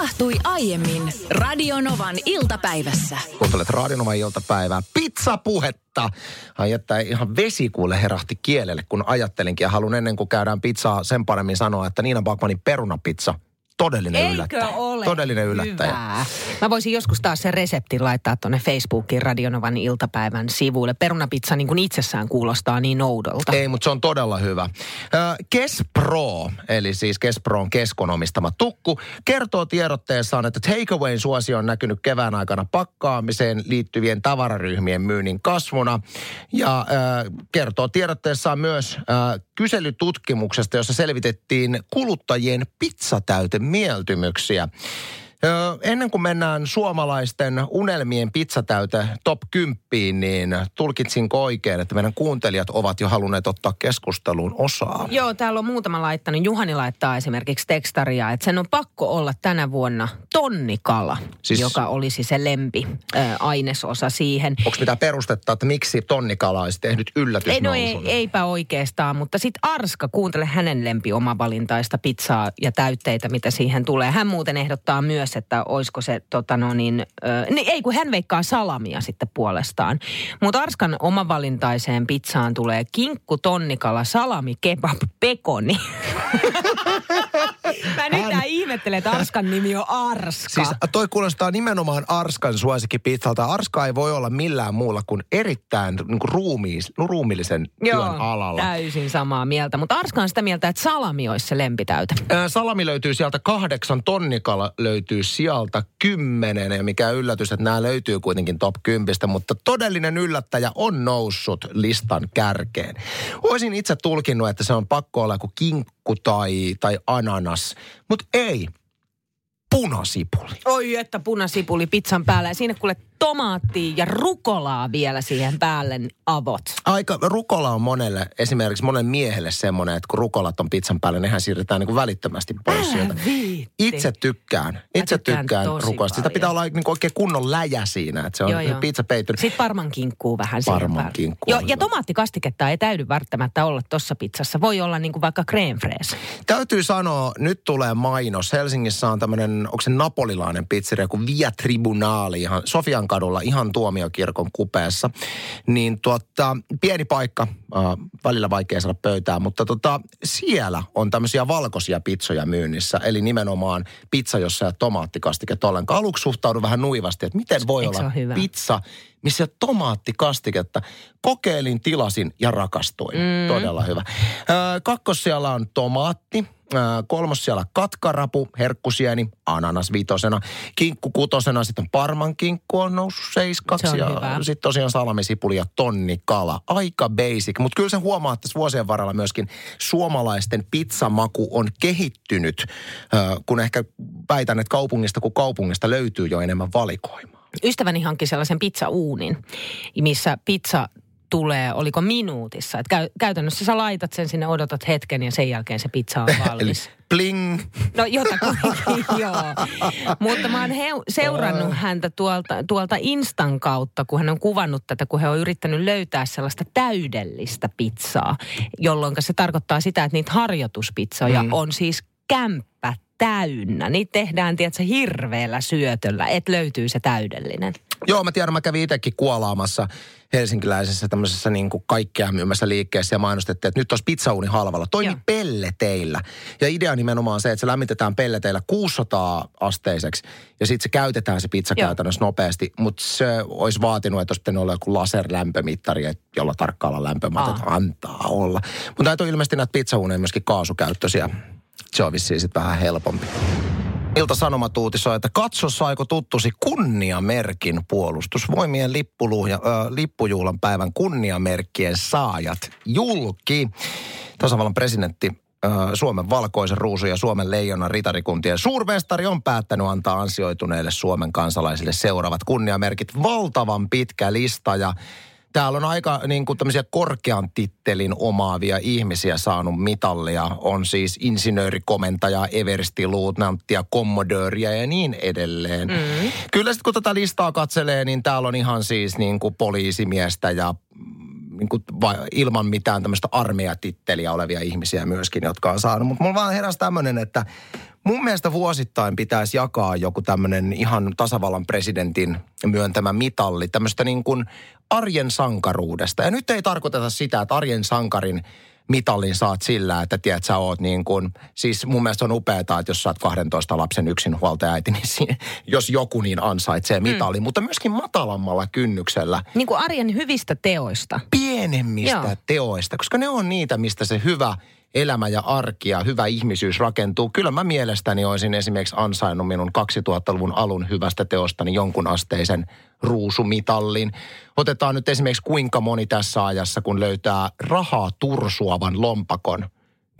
tapahtui aiemmin Radionovan iltapäivässä. Kuuntelet Radionovan iltapäivää. Pizzapuhetta. Ai että ihan vesi kuule herahti kielelle, kun ajattelinkin. Ja haluan ennen kuin käydään pizzaa sen paremmin sanoa, että Niina Bakmanin perunapizza todellinen Eikö yllättäjä. ole Todellinen yllättäjä. Hyvää. Mä voisin joskus taas sen reseptin laittaa tuonne Facebookin Radionovan iltapäivän sivuille. Perunapizza niin kuin itsessään kuulostaa niin oudolta. Ei, mutta se on todella hyvä. Kespro, eli siis Kesproon Keskon omistama tukku, kertoo tiedotteessaan, että takeawayn suosio on näkynyt kevään aikana pakkaamiseen liittyvien tavararyhmien myynnin kasvuna. Ja kertoo tiedotteessaan myös kyselytutkimuksesta, jossa selvitettiin kuluttajien pizzatäytemieltymyksiä. Ennen kuin mennään suomalaisten unelmien pizzatäyte top 10, niin tulkitsinko oikein, että meidän kuuntelijat ovat jo halunneet ottaa keskusteluun osaa? Joo, täällä on muutama laittanut. Juhani laittaa esimerkiksi tekstaria, että sen on pakko olla tänä vuonna tonnikala, Siis- joka olisi se lempi äh, ainesosa siihen. Onko mitään perustetta, että miksi tonnikala olisi tehnyt Ei, no ei, eipä oikeastaan, mutta sitten Arska, kuuntele hänen lempi omavalintaista pizzaa ja täytteitä, mitä siihen tulee. Hän muuten ehdottaa myös, että olisiko se, tota no niin, äh, niin, ei kun hän veikkaa salamia sitten puolestaan. Mutta Arskan omavalintaiseen pizzaan tulee kinkku, tonnikala, salami, kebab, pekoni. Mä nyt tää ihmettelen, että Arskan nimi on Arska. Siis toi kuulostaa nimenomaan Arskan suosikkipizzalta. Arska ei voi olla millään muulla kuin erittäin niin kuin ruumiis, ruumillisen työn alalla. täysin samaa mieltä. Mutta Arska on sitä mieltä, että salami olisi se lempitäyte. Ää, Salami löytyy sieltä kahdeksan, tonnikala löytyy sieltä kymmenen. Ja mikä yllätys, että nämä löytyy kuitenkin top 10, mutta todellinen yllättäjä on noussut listan kärkeen. Olisin itse tulkinnut, että se on pakko olla joku kinkku tai, tai ananas, mutta ei. Punasipuli. Oi, että punasipuli pizzan päällä ja siinä kuule tomaattia ja rukolaa vielä siihen päälle niin avot. Aika, rukola on monelle, esimerkiksi monen miehelle semmoinen, että kun rukolat on pizzan päällä, nehän siirretään niin kuin välittömästi pois sieltä. viitti. Itse tykkään. Itse tykkään tykkään, tosi rukoista. Sitä pitää olla niin kuin oikein kunnon läjä siinä, että se on Joo, joo. pizza peittynyt. Sitten parman kinkkuu vähän siihen Parman päälle. kinkku Joo, ja tomaattikastiketta ei täydy välttämättä olla tuossa pizzassa. Voi olla niin kuin vaikka crème fraise. Täytyy sanoa, nyt tulee mainos. Helsingissä on tämmöinen, onko se napolilainen pizzeria kuin Via Tribunali, ihan Sofian kadulla, ihan tuomiokirkon kupeessa. Niin tuota, pieni paikka, äh, välillä vaikea saada pöytää, mutta tota, siellä on tämmöisiä valkoisia pizzoja myynnissä. Eli nimenomaan pizza, jossa ei tomaattikastiketta ollenkaan. Aluksi suhtaudun vähän nuivasti, että miten voi Eikö olla hyvä? pizza, missä tomaattikastiketta. Kokeilin, tilasin ja rakastuin. Mm. Todella hyvä. Ö, kakkos siellä on tomaatti. Ö, kolmos siellä katkarapu, herkkusieni, ananas vitosena. Kinkku kutosena, sitten parman kinkku on noussut seiskaksi. Se on ja sitten tosiaan salamisipuli ja tonnikala. Aika basic, mutta kyllä se huomaa, että tässä vuosien varrella myöskin suomalaisten pizzamaku on kehittynyt, ö, kun ehkä väitän, että kaupungista kuin kaupungista löytyy jo enemmän valikoimaa. Ystäväni hankki sellaisen pizzauunin, missä pizza tulee, oliko minuutissa. Et käy, käytännössä sä laitat sen sinne, odotat hetken ja sen jälkeen se pizza on Eli valmis. bling, No jotakuinkin, joo. Mutta mä oon heu, seurannut häntä tuolta, tuolta Instan kautta, kun hän on kuvannut tätä, kun he on yrittänyt löytää sellaista täydellistä pizzaa, jolloin se tarkoittaa sitä, että niitä harjoituspizzoja mm. on siis kämppä täynnä. Niitä tehdään, tiedätkö, hirveällä syötöllä, että löytyy se täydellinen. Joo, mä tiedän, mä kävin itsekin kuolaamassa helsinkiläisessä tämmöisessä niin kuin kaikkea myymässä liikkeessä ja mainostettiin, että nyt olisi pizzauuni halvalla. Toimi Joo. pelleteillä. Ja idea nimenomaan se, että se lämmitetään pelleteillä 600 asteiseksi ja sitten se käytetään se pizza Joo. käytännössä nopeasti. Mutta se olisi vaatinut, että olisi pitänyt olla joku laserlämpömittari, jolla tarkkailla lämpömätä, että antaa olla. Mutta näitä on ilmeisesti näitä pizzauuneja myöskin kaasukäyttöisiä. Se on vissiin sitten vähän helpompi. Ilta-Sanomat uutisoi, että katso saiko tuttusi kunniamerkin puolustusvoimien lippuluhja, ö, lippujuhlan päivän kunniamerkkien saajat julki. Tasavallan presidentti ö, Suomen valkoisen ruusun ja Suomen leijonan ritarikuntien suurmestari on päättänyt antaa ansioituneille Suomen kansalaisille seuraavat kunniamerkit. Valtavan pitkä lista ja Täällä on aika niin kuin tämmöisiä korkean tittelin omaavia ihmisiä saanut mitallia. On siis insinöörikomentaja, everstiluutnanttia, kommodööriä ja niin edelleen. Mm. Kyllä sitten kun tätä listaa katselee, niin täällä on ihan siis niin kuin poliisimiestä ja mm, niin kuin va- ilman mitään tämmöistä armeijatitteliä olevia ihmisiä myöskin, jotka on saanut. Mutta mulla vaan heräsi tämmöinen, että Mun mielestä vuosittain pitäisi jakaa joku tämmöinen ihan tasavallan presidentin myöntämä mitalli, tämmöistä niin kuin arjen sankaruudesta. Ja nyt ei tarkoiteta sitä, että arjen sankarin mitallin saat sillä, että tiedät, sä oot niin kuin, siis mun mielestä on upeaa, että jos sä oot 12 lapsen yksinhuoltajaäiti, niin siinä, jos joku niin ansaitsee mitallin, mm. mutta myöskin matalammalla kynnyksellä. Niin kuin arjen hyvistä teoista. Pienemmistä Joo. teoista, koska ne on niitä, mistä se hyvä elämä ja arki ja hyvä ihmisyys rakentuu. Kyllä mä mielestäni olisin esimerkiksi ansainnut minun 2000-luvun alun hyvästä teostani jonkun asteisen ruusumitallin. Otetaan nyt esimerkiksi kuinka moni tässä ajassa, kun löytää rahaa tursuavan lompakon,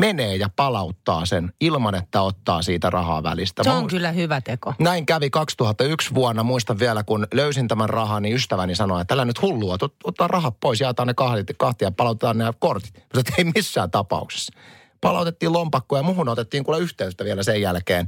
menee ja palauttaa sen ilman, että ottaa siitä rahaa välistä. Se on Mä, kyllä hyvä teko. Näin kävi 2001 vuonna. Muistan vielä, kun löysin tämän rahan, niin ystäväni sanoi, että tällä nyt hullua, ottaa rahat pois, jaetaan ne kahtia ja palautetaan ne kortit. Mutta ei missään tapauksessa. Palautettiin lompakko ja muhun otettiin kuule yhteyttä vielä sen jälkeen.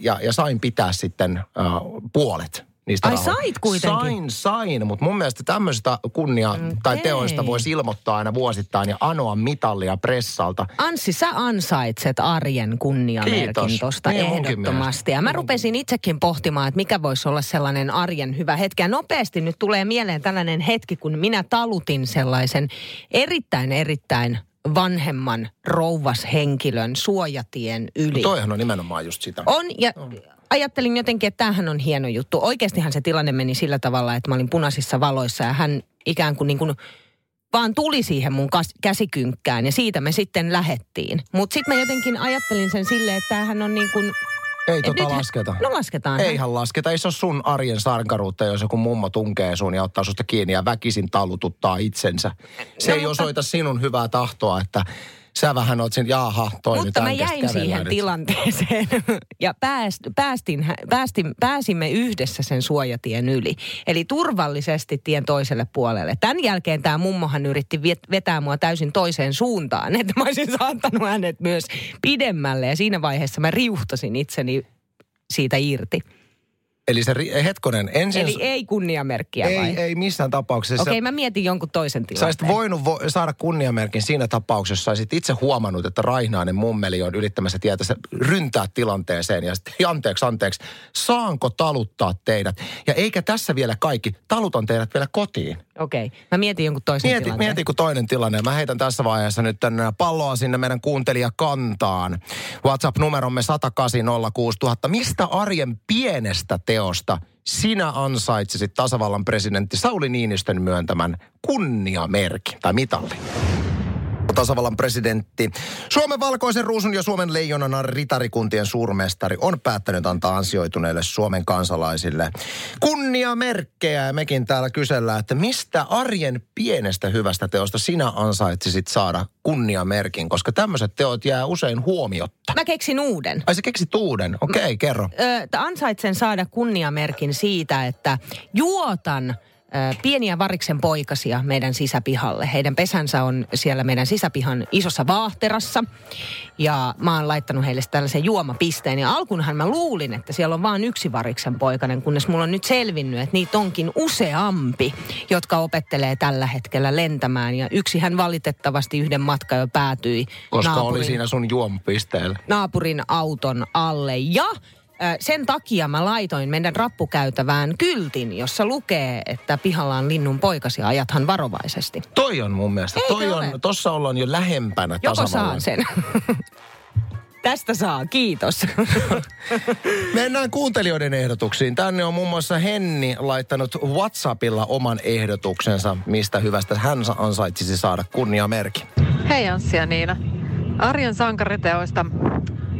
Ja, ja sain pitää sitten uh, puolet niistä Ai rahoista. sait kuitenkin? Sain, sain, mutta mun mielestä tämmöistä kunnia okay. tai teoista voisi ilmoittaa aina vuosittain ja anoa mitallia pressalta. Anssi, sä ansaitset arjen kunniamerkin tuosta niin, ehdottomasti. Ja mä rupesin itsekin pohtimaan, että mikä voisi olla sellainen arjen hyvä hetki. Ja nopeasti nyt tulee mieleen tällainen hetki, kun minä talutin sellaisen erittäin, erittäin vanhemman rouvashenkilön suojatien yli. No toihan on nimenomaan just sitä. On, ja on ajattelin jotenkin, että tämähän on hieno juttu. Oikeastihan se tilanne meni sillä tavalla, että mä olin punaisissa valoissa ja hän ikään kuin, niin kuin vaan tuli siihen mun käsikynkkään ja siitä me sitten lähettiin. Mutta sitten mä jotenkin ajattelin sen silleen, että tämähän on niin kuin ei tota nyt, lasketa. No lasketaan. Eihän lasketa. Ei se ole sun arjen sankaruutta, jos joku mummo tunkee sun ja ottaa susta kiinni ja väkisin talututtaa itsensä. Se no, ei mutta... osoita sinun hyvää tahtoa, että sä vähän oot sen, jaaha, toi Mutta mä jäin siihen nyt. tilanteeseen ja pääst, päästin, päästin, pääsimme yhdessä sen suojatien yli. Eli turvallisesti tien toiselle puolelle. Tämän jälkeen tämä mummohan yritti vetää mua täysin toiseen suuntaan, että mä olisin saattanut hänet myös pidemmälle. Ja siinä vaiheessa mä riuhtasin itseni siitä irti. Eli se hetkonen ensin... Eli ei kunniamerkkiä ei, vai? Ei missään tapauksessa. Okei, okay, mä mietin jonkun toisen tilanteen. Sä olisit voinut vo- saada kunniamerkin siinä tapauksessa, jos saisit itse huomannut, että Raihnainen mummeli on ylittämässä tietä, sä ryntää tilanteeseen ja sitten, anteeksi, anteeksi, saanko taluttaa teidät? Ja eikä tässä vielä kaikki, talutan teidät vielä kotiin. Okei, okay. mä mietin jonkun toisen mieti, tilanteen. Mieti kun toinen tilanne. Mä heitän tässä vaiheessa nyt tänne palloa sinne meidän kuuntelijakantaan. WhatsApp-numeromme 1806000. Mistä arjen pienestä teosta sinä ansaitsisit tasavallan presidentti Sauli Niinistön myöntämän kunniamerkin tai mitalli? Tasavallan presidentti. Suomen valkoisen ruusun ja Suomen leijonan ritarikuntien suurmestari on päättänyt antaa ansioituneille Suomen kansalaisille kunniamerkkejä. Ja mekin täällä kysellään, että mistä arjen pienestä hyvästä teosta sinä ansaitsisit saada kunniamerkin, koska tämmöiset teot jää usein huomiotta. Mä keksin uuden. Ai se keksit uuden? Okei, okay, kerro. Ö, ansaitsen saada kunniamerkin siitä, että juotan – pieniä variksen poikasia meidän sisäpihalle. Heidän pesänsä on siellä meidän sisäpihan isossa vaahterassa. Ja mä oon laittanut heille tällaisen juomapisteen. Ja alkunhan mä luulin, että siellä on vain yksi variksen poikainen, kunnes mulla on nyt selvinnyt, että niitä onkin useampi, jotka opettelee tällä hetkellä lentämään. Ja yksi hän valitettavasti yhden matka jo päätyi. Koska naapurin, oli siinä sun juomapisteellä. Naapurin auton alle. Ja sen takia mä laitoin meidän rappukäytävään kyltin, jossa lukee, että pihalla on linnun poikasia, ajathan varovaisesti. Toi on mun mielestä. Ei toi on, tossa ollaan jo lähempänä Joko saan sen. Tästä saa, kiitos. Mennään kuuntelijoiden ehdotuksiin. Tänne on muun muassa Henni laittanut WhatsAppilla oman ehdotuksensa, mistä hyvästä hän ansaitsisi saada kunniamerkin. Hei Anssi ja Niina. Arjen sankariteoista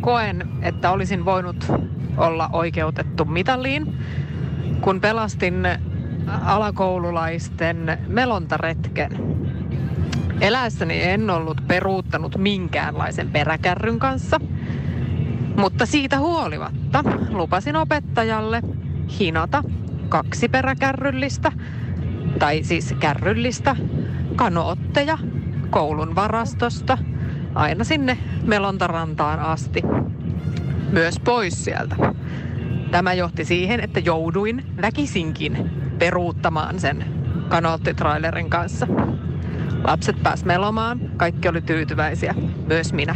koen, että olisin voinut olla oikeutettu mitalliin, kun pelastin alakoululaisten melontaretken. Eläessäni en ollut peruuttanut minkäänlaisen peräkärryn kanssa, mutta siitä huolimatta lupasin opettajalle hinata kaksi peräkärryllistä, tai siis kärryllistä, kanootteja koulun varastosta aina sinne Melontarantaan asti myös pois sieltä. Tämä johti siihen, että jouduin väkisinkin peruuttamaan sen kanoottitrailerin kanssa. Lapset pääs melomaan, kaikki oli tyytyväisiä, myös minä.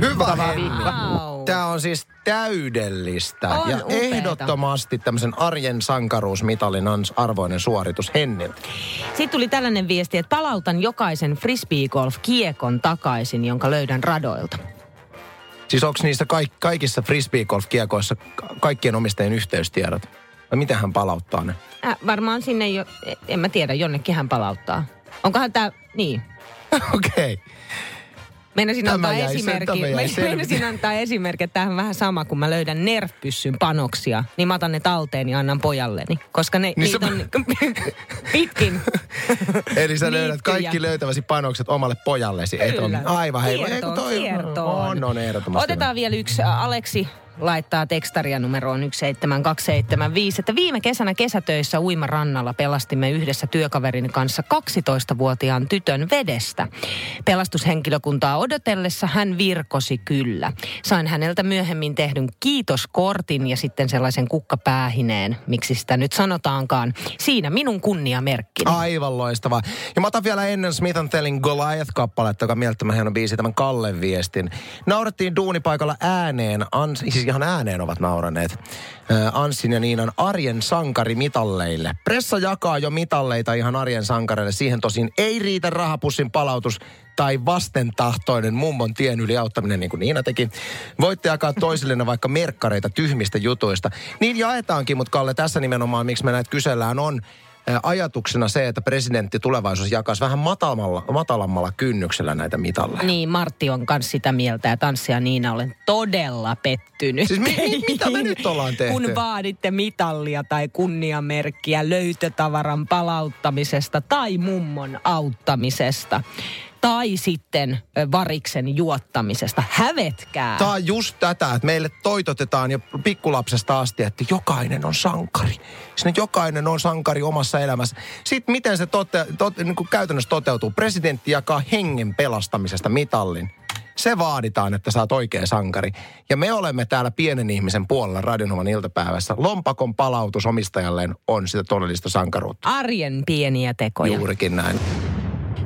Hyvä Wow. Tämä on siis täydellistä On ja upeeta. ehdottomasti tämmöisen arjen sankaruusmitalin ans- arvoinen suoritus Henniltä. Sitten tuli tällainen viesti, että palautan jokaisen frisbeegolf-kiekon takaisin, jonka löydän radoilta. Siis onko niissä kaik- kaikissa frisbeegolf-kiekoissa ka- kaikkien omistajien yhteystiedot? Vai miten hän palauttaa ne? Äh, varmaan sinne jo, en mä tiedä, jonnekin hän palauttaa. Onkohan tämä, niin. Okei. Okay. Meinasin antaa jäi sen- selville. Meinasin antaa esimerkki, että tämähän on vähän sama, kun mä löydän nerfpyssyn panoksia, niin mä otan ne talteen ja annan pojalleni. Koska ne, Niin niitä sä- on niinku pitkin. Eli sä löydät kaikki löytäväsi panokset omalle pojallesi. Et on, Kyllä. aivan hei. Kiertoon, toi- kiertoon. On, on ehdottomasti. Otetaan vielä yksi. Aleksi laittaa tekstaria numeroon 17275, että viime kesänä kesätöissä uimarannalla pelastimme yhdessä työkaverin kanssa 12-vuotiaan tytön vedestä. Pelastushenkilökuntaa odotellessa hän virkosi kyllä. Sain häneltä myöhemmin tehdyn kiitoskortin ja sitten sellaisen kukkapäähineen, miksi sitä nyt sanotaankaan. Siinä minun kunniamerkkini. Aivan loistavaa. Ja mä otan vielä ennen Smith Telling Goliath-kappaletta, joka mielettömän hieno biisi, tämän Kallen viestin. Naurettiin duunipaikalla ääneen, ans, siis ihan ääneen ovat nauraneet, Anssin ja Niinan arjen sankari mitalleille. Pressa jakaa jo mitalleita ihan arjen sankareille. Siihen tosin ei riitä rahapussin palautus tai vastentahtoinen mummon tien yli auttaminen, niin kuin Niina teki. Voitte jakaa toisillenne vaikka merkkareita tyhmistä jutuista. Niin jaetaankin, mutta Kalle, tässä nimenomaan, miksi me näitä kysellään, on ajatuksena se, että presidentti tulevaisuus jakaisi vähän matalammalla, matalammalla kynnyksellä näitä mitalleja. Niin, Martti on myös sitä mieltä ja tanssia Niina olen todella pettynyt. Siis mi- mi- mitä me nyt ollaan tehty? Kun vaaditte mitallia tai kunniamerkkiä löytötavaran palauttamisesta tai mummon auttamisesta. Tai sitten variksen juottamisesta. Hävetkää. Tämä on just tätä, että meille toitotetaan jo pikkulapsesta asti, että jokainen on sankari. Sinne jokainen on sankari omassa elämässä. Sitten miten se tote, tot, niin kuin käytännössä toteutuu? Presidentti jakaa hengen pelastamisesta mitallin. Se vaaditaan, että sä oot oikea sankari. Ja me olemme täällä pienen ihmisen puolella Radionovan iltapäivässä. Lompakon palautus omistajalleen on sitä todellista sankaruutta. Arjen pieniä tekoja. Juurikin näin.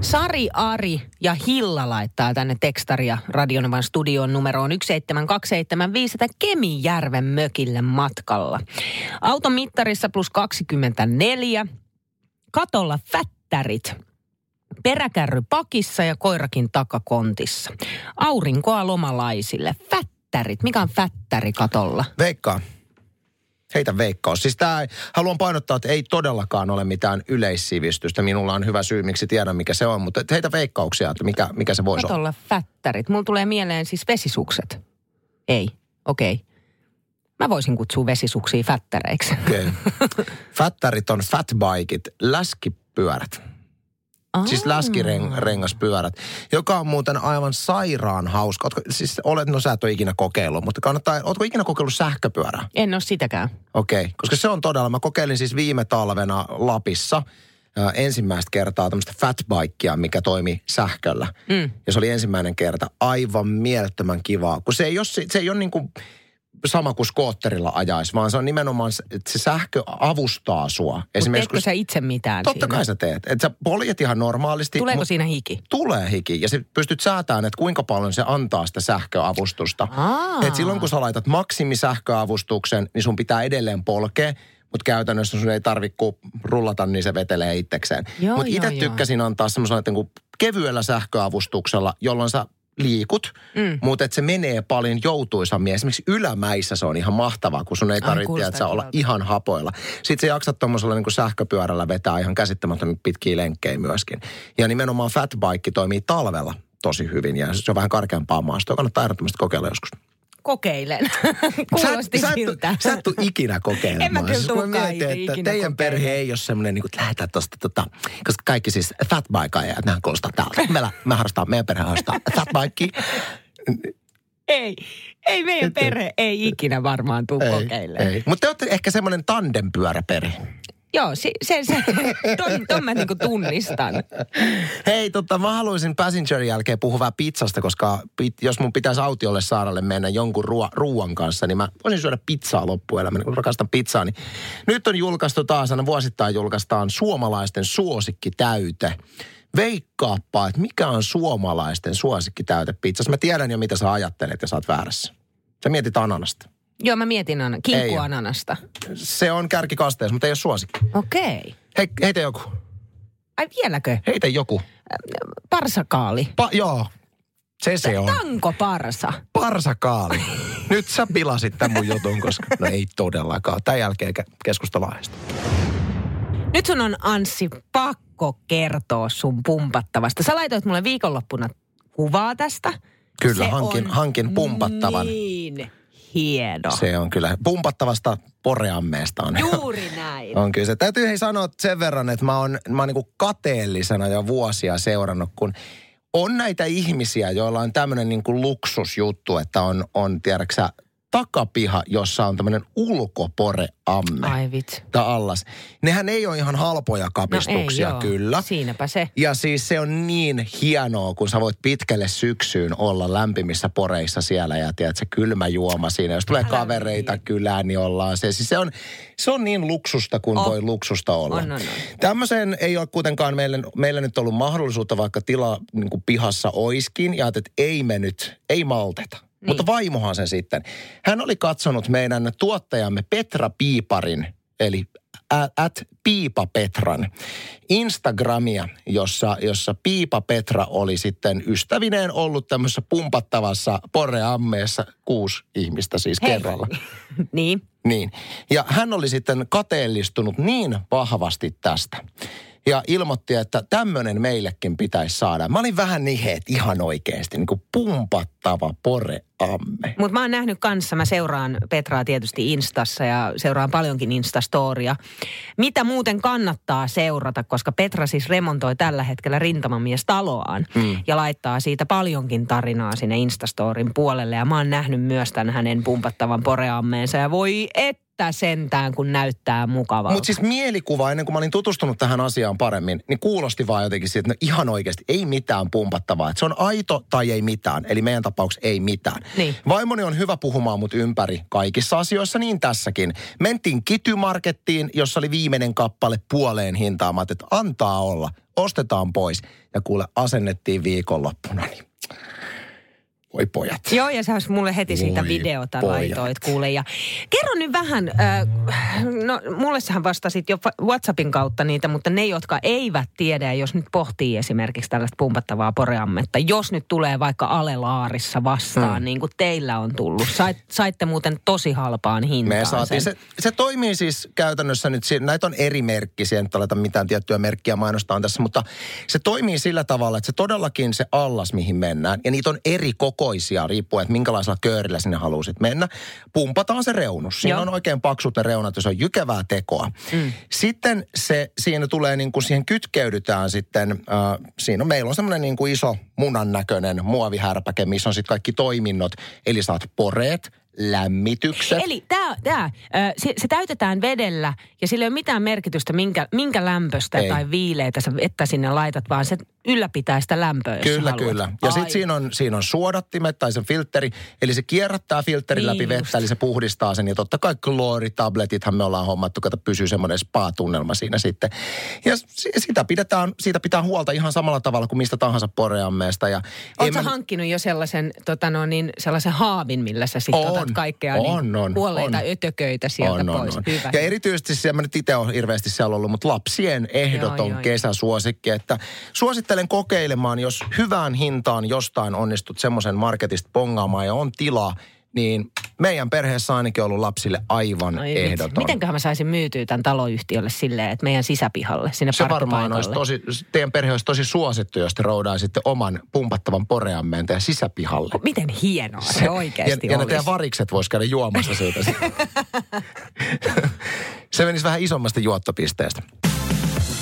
Sari, Ari ja Hilla laittaa tänne tekstaria Radionovan studion numeroon 17275, että Kemijärven mökille matkalla. Auton mittarissa plus 24, katolla fättärit, peräkärry pakissa ja koirakin takakontissa. Aurinkoa lomalaisille. Fättärit, mikä on fättäri katolla? Veikkaa. Heitä veikkaus. Siis tää, haluan painottaa, että ei todellakaan ole mitään yleissivistystä. Minulla on hyvä syy, miksi tiedän, mikä se on. Mutta heitä veikkauksia, että mikä, mikä se voisi olla. Katolla fättärit. Mulla tulee mieleen siis vesisukset. Ei, okei. Okay. Mä voisin kutsua vesisuksia fättäreiksi. Okay. Fättärit on fatbikit, läskipyörät. Siis läskirengaspyörät, joka on muuten aivan sairaan hauska. Ootko, siis olet, no sä et ole ikinä kokeillut, mutta kannattaa, ootko ikinä kokeillut sähköpyörää? En ole sitäkään. Okei, okay. koska se on todella, mä kokeilin siis viime talvena Lapissa ensimmäistä kertaa tämmöistä fatbikea, mikä toimi sähköllä. Mm. Ja se oli ensimmäinen kerta aivan mielettömän kivaa, kun se ei ole, se, se ei ole niin kuin sama kuin skootterilla ajaisi, vaan se on nimenomaan, että se sähkö avustaa sua. Mutta teetkö sä itse mitään Totta siinä? kai sä teet. Että sä poljet ihan normaalisti. Tuleeko siinä hiki? Tulee hiki. Ja sä pystyt säätämään, että kuinka paljon se antaa sitä sähköavustusta. Et silloin kun sä laitat maksimisähköavustuksen, niin sun pitää edelleen polkea. Mutta käytännössä sun ei tarvitse rullata, niin se vetelee itsekseen. Mutta itse tykkäsin antaa semmoisella niinku kevyellä sähköavustuksella, jolloin sä liikut, mm. mutta että se menee paljon joutuisammin. Esimerkiksi ylämäissä se on ihan mahtavaa, kun sun ei tarvitse että olla ihan hapoilla. Sitten sä jaksat tuommoisella niin sähköpyörällä vetää ihan käsittämättömän pitkiä lenkkejä myöskin. Ja nimenomaan fatbike toimii talvella tosi hyvin ja se on vähän karkeampaa maastoa. Kannattaa ehdottomasti kokeilla joskus. Kokeilen. Kuulosti sä, siltä. et, sä et tuu ikinä kokeilemaan. En mä kyllä tulekaan mietin, että ikinä teidän perhe kokeilemaan. ei ole semmoinen, niin kuin, että lähdetään tuosta, tota, koska kaikki siis fatbike-ajat, nehän kuulostaa täältä. Meillä, me harrastaa, meidän perhe harrastaa fatbike. Ei, ei meidän perhe ei ikinä varmaan tuu kokeilemaan. ei. Mutta te olette ehkä semmoinen tandempyöräperhe. Joo, se, se, se ton, ton mä niinku tunnistan. Hei, tota, mä haluaisin Passengerin jälkeen puhua vähän pizzasta, koska pit, jos mun pitäisi autiolle saaralle mennä jonkun ruo, ruuan kanssa, niin mä voisin syödä pizzaa loppuelämäni, kun rakastan pizzaa. Niin nyt on julkaistu taas, aina vuosittain julkaistaan suomalaisten suosikkitäyte. Veikkaappa, että mikä on suomalaisten suosikkitäyte pizzassa. Mä tiedän jo, mitä sä ajattelet ja sä oot väärässä. Sä mietit ananasta. Joo, mä mietin ana, Ei kinkkuananasta. Se on kärkikasteessa, mutta ei ole suosikki. Okei. Hei, heitä joku. Ai vieläkö? Heitä joku. Parsakaali. Pa, joo, se se on. Tanko parsa. Parsakaali. Nyt sä pilasit tämän mun jutun, koska no ei todellakaan. Tämän jälkeen ke- keskustellaan aiheesta. Nyt sun on Anssi pakko kertoa sun pumpattavasta. Sä laitoit mulle viikonloppuna kuvaa tästä. Kyllä, Se hankin, hankin pumpattavan. Niin hieno. Se on kyllä, pumpattavasta poreammeesta on. Juuri näin. On kyllä se. Täytyy hei sanoa sen verran, että mä oon, mä oon niin kateellisena jo vuosia seurannut, kun on näitä ihmisiä, joilla on tämmöinen niin luksusjuttu, että on, on tiedäksä, takapiha, jossa on tämmöinen ulkoporeamme. Ai vitsi. Tai allas. Nehän ei ole ihan halpoja kapistuksia, no ei, kyllä. Siinäpä se. Ja siis se on niin hienoa, kun sä voit pitkälle syksyyn olla lämpimissä poreissa siellä ja tiedät, se kylmä juoma siinä. Jos tulee Älä kavereita niin. kylään, niin ollaan se. Siis se on, se on niin luksusta kuin On. voi luksusta olla. On, on, on. Tämmöiseen ei ole kuitenkaan meille, meillä nyt ollut mahdollisuutta, vaikka tila niin pihassa oiskin. Ja että ei me nyt, ei malteta. Niin. Mutta vaimohan sen sitten. Hän oli katsonut meidän tuottajamme Petra Piiparin, eli at Piipa Petran Instagramia, jossa, jossa Piipa Petra oli sitten ystävineen ollut tämmöisessä pumpattavassa poreammeessa kuusi ihmistä siis Hei. kerralla. niin. Niin. Ja hän oli sitten kateellistunut niin vahvasti tästä. Ja ilmoitti, että tämmöinen meillekin pitäisi saada. Mä olin vähän niheet ihan oikeasti, niin kuin pumpattava poreamme. Mutta mä oon nähnyt kanssa, mä seuraan Petraa tietysti Instassa ja seuraan paljonkin Instastoria. Mitä muuten kannattaa seurata, koska Petra siis remontoi tällä hetkellä rintamamies taloaan mm. ja laittaa siitä paljonkin tarinaa sinne Instastorin puolelle. Ja mä oon nähnyt myös tämän hänen pumpattavan poreammeensa ja voi että sentään, kun näyttää mukavalta. Mutta siis mielikuva, ennen kuin mä olin tutustunut tähän asiaan paremmin, niin kuulosti vaan jotenkin siitä, että no ihan oikeasti ei mitään pumpattavaa. Että se on aito tai ei mitään. Eli meidän tapauksessa ei mitään. Niin. Vaimoni on hyvä puhumaan mut ympäri kaikissa asioissa, niin tässäkin. Mentiin kitymarkettiin, jossa oli viimeinen kappale puoleen hintaan. Mä että antaa olla, ostetaan pois. Ja kuule, asennettiin viikonloppuna, niin voi pojat. Joo, ja sä olisi mulle heti siitä Voi videota pojat. laitoit, kuule. Ja kerro nyt vähän, äh, no mulle sähän vastasit jo WhatsAppin kautta niitä, mutta ne, jotka eivät tiedä, jos nyt pohtii esimerkiksi tällaista pumpattavaa poreammetta, jos nyt tulee vaikka Alelaarissa vastaan, Hmm. niin kuin teillä on tullut. Sait, saitte muuten tosi halpaan hintaan Me saatiin, sen. se, se toimii siis käytännössä nyt, näitä on eri merkkisiä, en aleta mitään tiettyä merkkiä mainostaa tässä, mutta se toimii sillä tavalla, että se todellakin se allas, mihin mennään, ja niitä on eri kokoisia, riippuen, että minkälaisella köörillä sinne haluaisit mennä, pumpataan se reunus. Siinä Joo. on oikein paksut ne reunat, ja se on jykevää tekoa. Mm. Sitten se, siinä tulee niin kuin siihen kytkeydytään sitten, äh, siinä on, meillä on semmoinen niin kuin iso munan näköinen muovihärpäke, missä on sitten kaikki toiminnot, eli saat poreet, lämmitykset. Eli tämä, tää, se, se täytetään vedellä ja sillä ei ole mitään merkitystä, minkä, minkä lämpöstä Ei. tai viileitä sä vettä sinne laitat, vaan se ylläpitää sitä lämpöä, jos Kyllä, haluat. kyllä. Ja sitten siinä on, siinä on suodattimet tai se filteri, eli se kierrättää filterin Niin läpi just. vettä, eli se puhdistaa sen. Ja totta kai klooritabletithan me ollaan hommattu, että pysyy semmoinen spa-tunnelma siinä sitten. Ja si- sitä pidetään, siitä pitää huolta ihan samalla tavalla kuin mistä tahansa poreammeesta. Ja Oletko mä- hankkinut jo sellaisen, tota no, niin, sellaisen haavin, millä sä sitten otat kaikkea on, niin, on, kuolleita on. ötököitä sieltä on, pois? on, on. Hyvä. Ja erityisesti mä nyt itse olen hirveästi siellä ollut, mutta lapsien ehdoton joo, joo. kesäsuosikki. Että suosittelen kokeilemaan, jos hyvään hintaan jostain onnistut semmoisen marketista pongaamaan ja on tilaa, niin meidän perheessä on ainakin ollut lapsille aivan Ai vitsi. ehdoton. Mitenköhän mä saisin myytyä tämän taloyhtiölle silleen, että meidän sisäpihalle, sinne se varmaan olisi tosi, teidän perhe olisi tosi suosittu, jos te roudaisitte oman pumpattavan poreammeen teidän sisäpihalle. Miten hienoa se, se oikeasti ja, ja ne teidän varikset vois käydä juomassa siitä. se menisi vähän isommasta juottopisteestä.